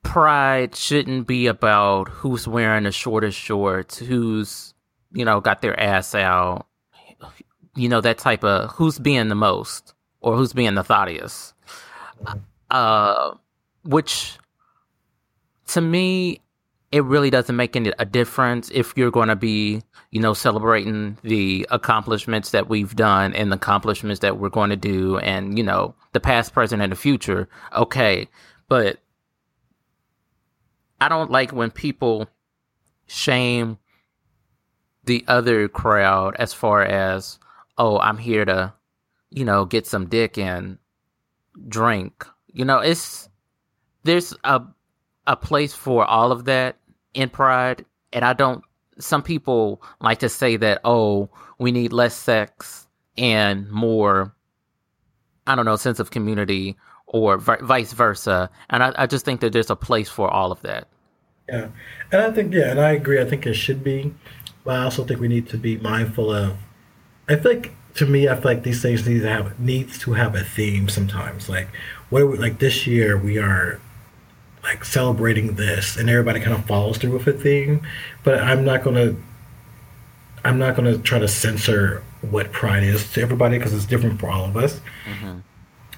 pride shouldn't be about who's wearing the shortest shorts, who's, you know, got their ass out, you know, that type of who's being the most or who's being the thoughtiest. Uh, which to me, it really doesn't make any a difference if you're going to be, you know, celebrating the accomplishments that we've done and the accomplishments that we're going to do, and you know, the past, present, and the future. Okay, but I don't like when people shame the other crowd as far as, oh, I'm here to, you know, get some dick and drink. You know, it's there's a a place for all of that in pride, and I don't. Some people like to say that, oh, we need less sex and more. I don't know, sense of community or vice versa. And I, I just think that there's a place for all of that. Yeah, and I think yeah, and I agree. I think it should be, but I also think we need to be mindful of. I think to me, I feel like these things need to have needs to have a theme sometimes. Like what we, like this year we are like celebrating this, and everybody kind of follows through with a theme. But I'm not gonna. I'm not gonna try to censor what pride is to everybody because it's different for all of us. Mm-hmm.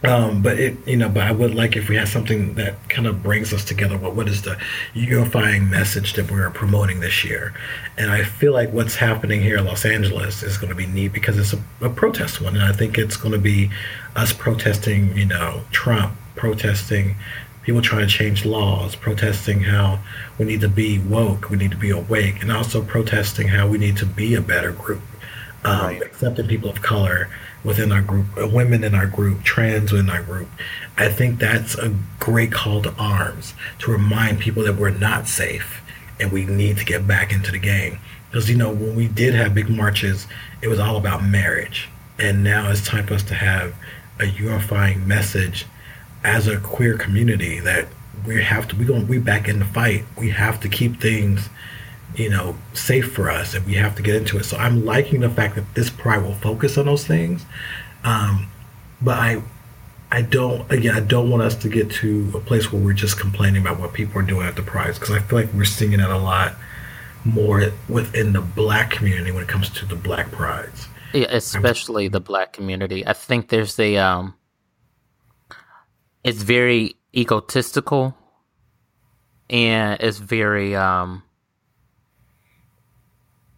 Um, but it, you know, but I would like if we had something that kind of brings us together. What what is the unifying message that we're promoting this year? And I feel like what's happening here in Los Angeles is going to be neat because it's a, a protest one, and I think it's going to be us protesting, you know, Trump protesting people trying to change laws, protesting how we need to be woke, we need to be awake, and also protesting how we need to be a better group, um, right. accepting people of color within our group, uh, women in our group, trans in our group. I think that's a great call to arms to remind people that we're not safe and we need to get back into the game. Because, you know, when we did have big marches, it was all about marriage. And now it's time for us to have a unifying message as a queer community that we have to, we going we back in the fight. We have to keep things you know, safe for us and we have to get into it. So I'm liking the fact that this pride will focus on those things. Um, but I I don't again I don't want us to get to a place where we're just complaining about what people are doing at the prides because I feel like we're seeing it a lot more within the black community when it comes to the black prides. Yeah, especially the black community. I think there's the um it's very egotistical and it's very um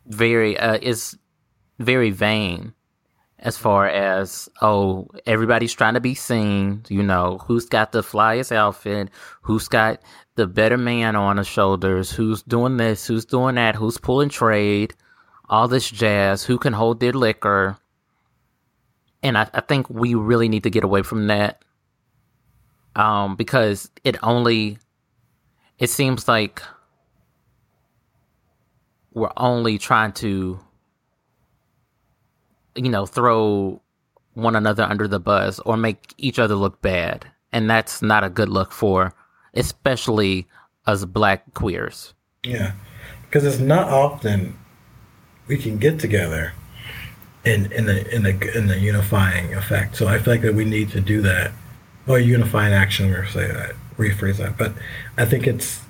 very uh, is very vain as far as oh everybody's trying to be seen you know who's got the flyest outfit who's got the better man on his shoulders who's doing this who's doing that who's pulling trade all this jazz who can hold their liquor. And i, I think we really need to get away from that um because it only it seems like we're only trying to you know, throw one another under the bus or make each other look bad. And that's not a good look for especially us black queers. Yeah. Because it's not often we can get together in in a in a in a unifying effect. So I feel like that we need to do that. Or unifying action or say that, rephrase that. But I think it's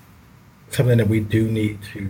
something that we do need to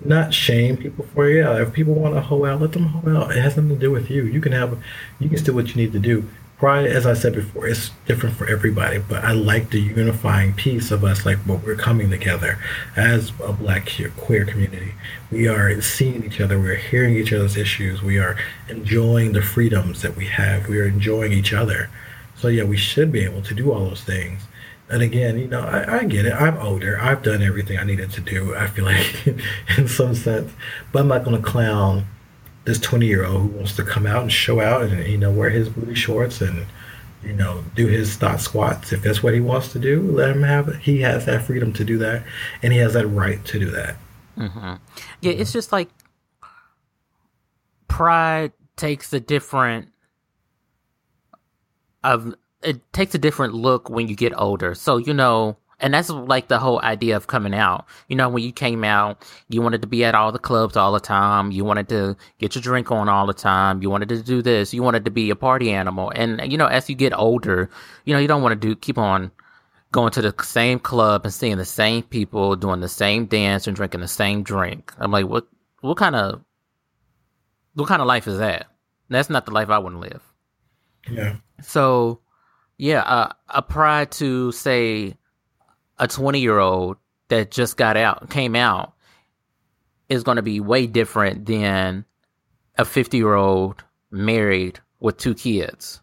not shame people for. Yeah, if people want to hoe out, let them hoe out. It has nothing to do with you. You can have, you can do what you need to do. Pride, as I said before, it's different for everybody. But I like the unifying piece of us, like what we're coming together as a black queer community. We are seeing each other. We're hearing each other's issues. We are enjoying the freedoms that we have. We are enjoying each other. So yeah, we should be able to do all those things and again, you know, I, I, get it. I'm older. I've done everything I needed to do. I feel like, in some sense, but I'm not going to clown this 20 year old who wants to come out and show out and you know wear his booty shorts and you know do his thought squats. If that's what he wants to do, let him have it. He has that freedom to do that, and he has that right to do that. Mm-hmm. Yeah, it's just like pride takes a different of it takes a different look when you get older. So, you know, and that's like the whole idea of coming out. You know, when you came out, you wanted to be at all the clubs all the time. You wanted to get your drink on all the time. You wanted to do this. You wanted to be a party animal. And, you know, as you get older, you know, you don't want to do, keep on going to the same club and seeing the same people doing the same dance and drinking the same drink. I'm like, what, what kind of, what kind of life is that? That's not the life I want to live. Yeah. So, yeah, uh, a pride to say a 20 year old that just got out, came out, is going to be way different than a 50 year old married with two kids.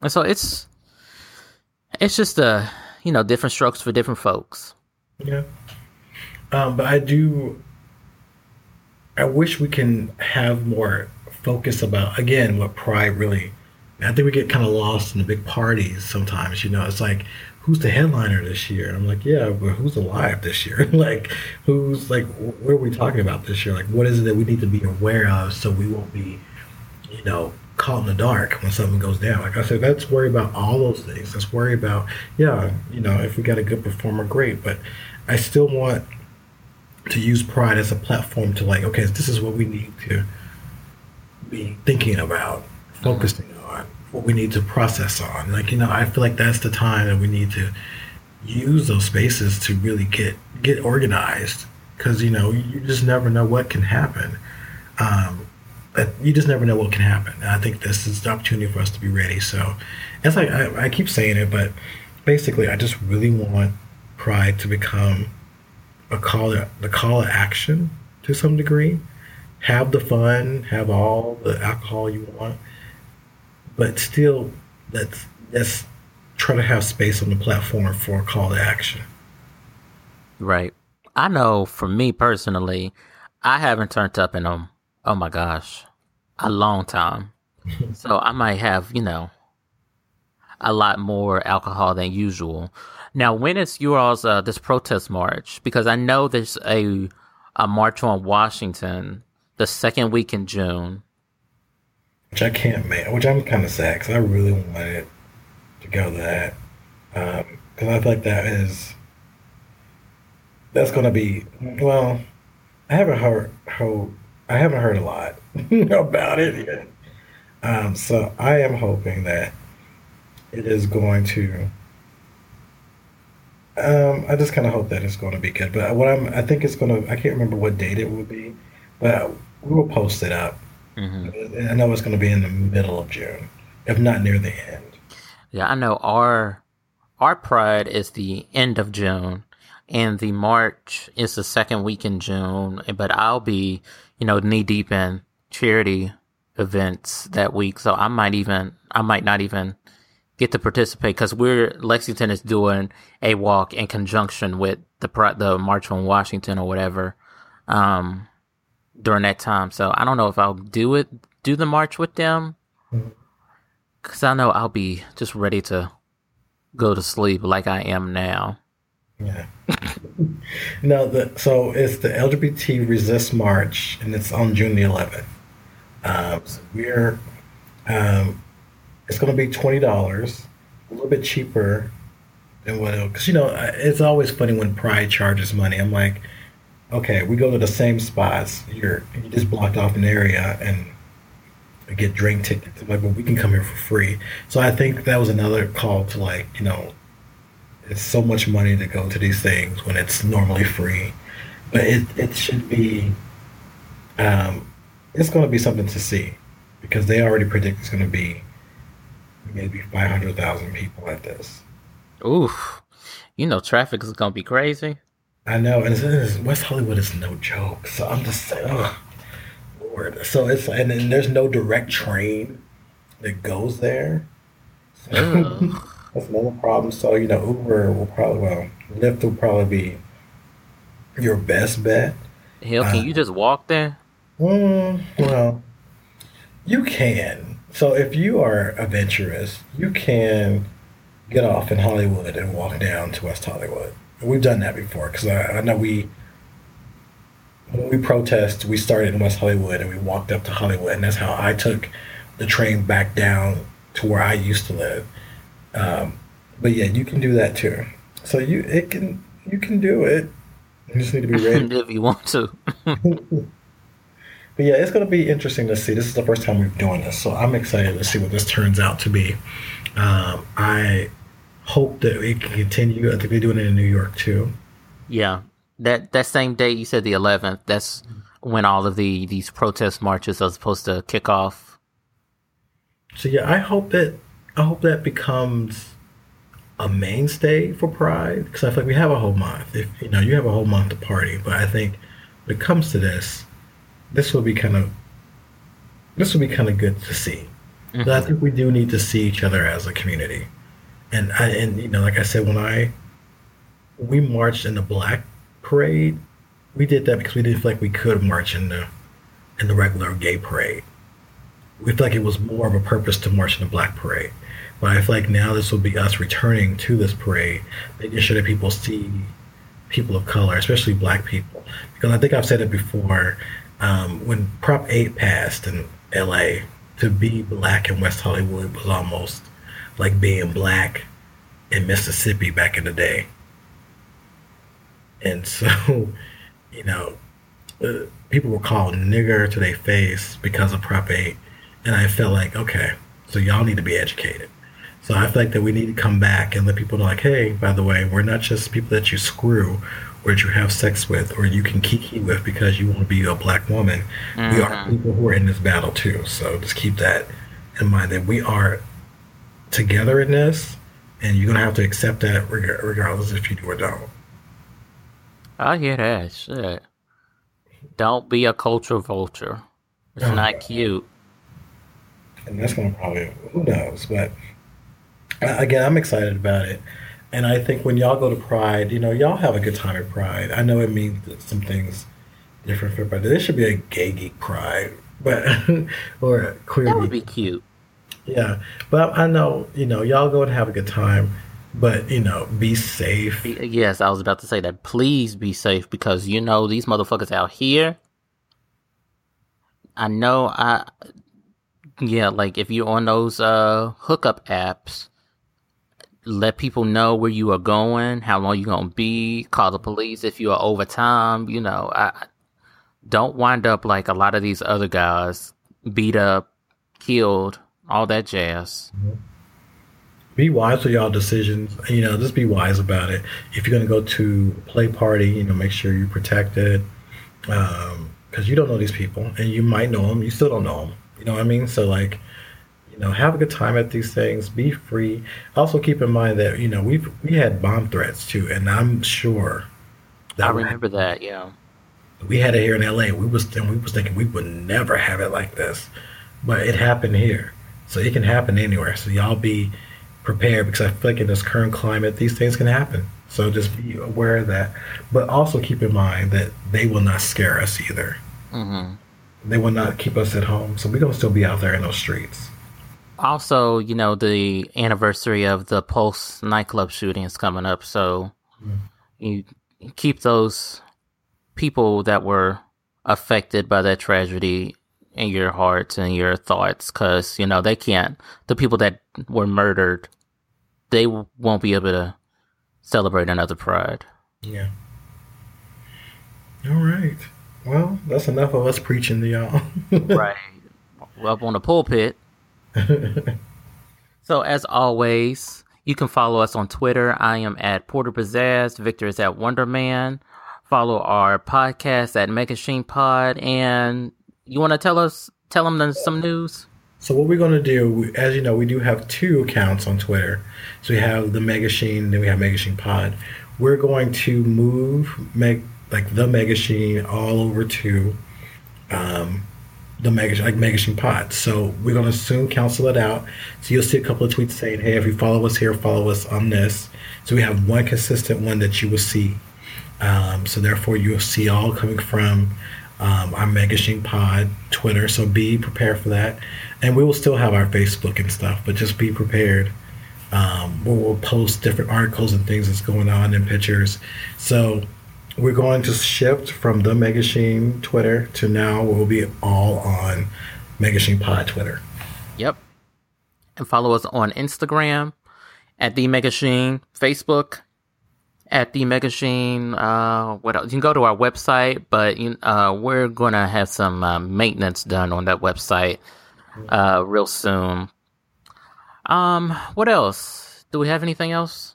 And so it's, it's just a, you know, different strokes for different folks. Yeah. Um, but I do, I wish we can have more focus about, again, what pride really I think we get kind of lost in the big parties sometimes. You know, it's like, who's the headliner this year? And I'm like, yeah, but who's alive this year? like, who's like, what are we talking about this year? Like, what is it that we need to be aware of so we won't be, you know, caught in the dark when something goes down? Like I said, let's worry about all those things. Let's worry about, yeah, you know, if we got a good performer, great. But I still want to use Pride as a platform to like, okay, this is what we need to be thinking about, focusing on, what we need to process on. Like, you know, I feel like that's the time that we need to use those spaces to really get get organized because you know you just never know what can happen. Um, you just never know what can happen. And I think this is the opportunity for us to be ready. So, it's like I, I keep saying it, but basically, I just really want Pride to become a call to, the call to action to some degree. Have the fun, have all the alcohol you want, but still, let's let's try to have space on the platform for a call to action. Right. I know for me personally, I haven't turned up in a oh my gosh, a long time. so I might have, you know, a lot more alcohol than usual. Now, when is yours uh, this protest march? Because I know there's a a march on Washington the second week in June which I can't make, which I'm kind of sad because I really wanted to go to that because um, I feel like that is that's going to be well. I haven't heard, heard I haven't heard a lot about it yet, um, so I am hoping that it is going to. Um, I just kind of hope that it's going to be good. But what I'm, I think it's going to. I can't remember what date it will be, but we will post it up Mm-hmm. I know it's going to be in the middle of June, if not near the end. Yeah, I know our our Pride is the end of June, and the March is the second week in June. But I'll be, you know, knee deep in charity events that week, so I might even I might not even get to participate because we're Lexington is doing a walk in conjunction with the the March on Washington or whatever um, during that time. So I don't know if I'll do it do the march with them because I know I'll be just ready to go to sleep like I am now. Yeah. no, the, so it's the LGBT Resist March, and it's on June the 11th. Um, so we're, um, it's going to be twenty dollars, a little bit cheaper than what because you know it's always funny when Pride charges money. I'm like, okay, we go to the same spots. You're you just blocked off an area and get drink tickets. Like, well, we can come here for free. So I think that was another call to like, you know, it's so much money to go to these things when it's normally free, but it it should be. Um, it's going to be something to see because they already predict it's going to be maybe 500,000 people at this. Oof. You know, traffic is going to be crazy. I know. And it's, West Hollywood is no joke. So I'm just saying, oh, Lord. So it's, and then there's no direct train that goes there. So that's another problem. So, you know, Uber will probably, well, Lyft will probably be your best bet. Hell, can uh, you just walk there? Mm, well, you can. So if you are adventurous, you can get off in Hollywood and walk down to West Hollywood. We've done that before because I, I, know we when we protest, we started in West Hollywood and we walked up to Hollywood, and that's how I took the train back down to where I used to live. Um, but yeah, you can do that too. So you it can you can do it. You just need to be ready if you want to. But yeah, it's going to be interesting to see. This is the first time we're doing this, so I'm excited to see what this turns out to be. Um, I hope that we can continue. I think they're doing it in New York too. Yeah, that that same day you said the 11th. That's when all of the these protest marches are supposed to kick off. So yeah, I hope that I hope that becomes a mainstay for Pride because I feel like we have a whole month. If you know, you have a whole month to party, but I think when it comes to this, this will be kind of this will be kind of good to see. Mm-hmm. But I think we do need to see each other as a community, and I, and you know, like I said, when I we marched in the black parade, we did that because we didn't feel like we could march in the in the regular gay parade. We felt like it was more of a purpose to march in the black parade. But I feel like now this will be us returning to this parade, making sure that people see people of color, especially black people. Because I think I've said it before, um, when Prop 8 passed in LA, to be black in West Hollywood was almost like being black in Mississippi back in the day. And so, you know, uh, people were called nigger to their face because of Prop 8. And I felt like, okay, so y'all need to be educated. So I feel like that we need to come back and let people know, like, hey, by the way, we're not just people that you screw or that you have sex with or you can kiki with because you want to be a black woman. Mm-hmm. We are mm-hmm. people who are in this battle too. So just keep that in mind that we are together in this and you're going to have to accept that regardless if you do or don't. I hear that. Shit. Don't be a culture vulture. It's oh, not cute. And that's going to probably, who knows? But again, I'm excited about it. And I think when y'all go to Pride, you know, y'all have a good time at Pride. I know it means some things different for Pride. There should be a gay geek Pride, but or a queer. That would be cute. Yeah, but I know you know y'all go and have a good time, but you know, be safe. Yes, I was about to say that. Please be safe because you know these motherfuckers out here. I know I yeah, like if you're on those uh hookup apps, let people know where you are going, how long you're gonna be, call the police if you are over time. You know, I don't wind up like a lot of these other guys, beat up, killed, all that jazz. Be wise with y'all decisions. You know, just be wise about it. If you're gonna go to a play party, you know, make sure you're protected, because um, you don't know these people, and you might know them, you still don't know them. You know what I mean? So like you know, have a good time at these things. Be free. Also, keep in mind that you know we've we had bomb threats too, and I'm sure. That I remember that. Yeah. We had it here in LA. We was and we was thinking we would never have it like this, but it happened here, so it can happen anywhere. So y'all be prepared because I feel like in this current climate, these things can happen. So just be aware of that, but also keep in mind that they will not scare us either. Mm-hmm. They will not keep us at home, so we're gonna still be out there in those streets. Also, you know, the anniversary of the Pulse nightclub shooting is coming up, so Mm. you keep those people that were affected by that tragedy in your hearts and your thoughts, because you know they can't. The people that were murdered, they won't be able to celebrate another Pride. Yeah. All right. Well, that's enough of us preaching to y'all. right. Up on the pulpit. So as always, you can follow us on Twitter. I am at Porter Pizzazz. Victor is at Wonderman. Follow our podcast at Megashine Pod. And you want to tell us, tell them some news? So what we're going to do, as you know, we do have two accounts on Twitter. So we have the Megashine, then we have Megashine Pod. We're going to move Meg, like the Megashine all over to um, the Mega, like Megashine Pod. So we're going to soon cancel it out. So you'll see a couple of tweets saying, "Hey, if you follow us here, follow us on this." So we have one consistent one that you will see. Um, so therefore, you'll see all coming from um, our Megashine Pod Twitter. So be prepared for that, and we will still have our Facebook and stuff, but just be prepared. Um, where we'll post different articles and things that's going on and pictures. So we're going to shift from the Megashine Twitter to now we'll be all on Megashine Pod Twitter. Yep. And follow us on Instagram at The Megashine, Facebook at The Megashine. Uh, what else? You can go to our website, but you, uh, we're to have some uh, maintenance done on that website uh, real soon. Um, what else? Do we have anything else?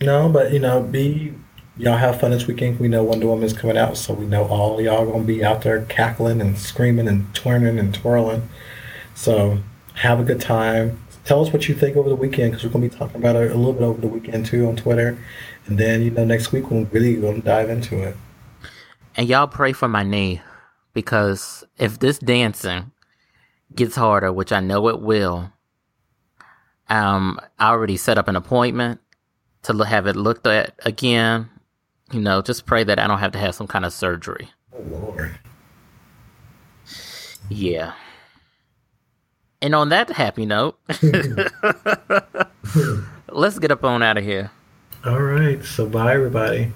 No, but you know, be y'all have fun this weekend. We know Wonder Woman is coming out, so we know all y'all gonna be out there cackling and screaming and twirling and twirling. So have a good time. Tell us what you think over the weekend because we're gonna be talking about it a little bit over the weekend too on Twitter, and then you know next week we're really gonna dive into it. And y'all pray for my knee because if this dancing gets harder, which I know it will, um, I already set up an appointment to have it looked at again. You know, just pray that I don't have to have some kind of surgery. Oh Lord. Yeah. And on that happy note, let's get up on out of here. All right. So bye everybody.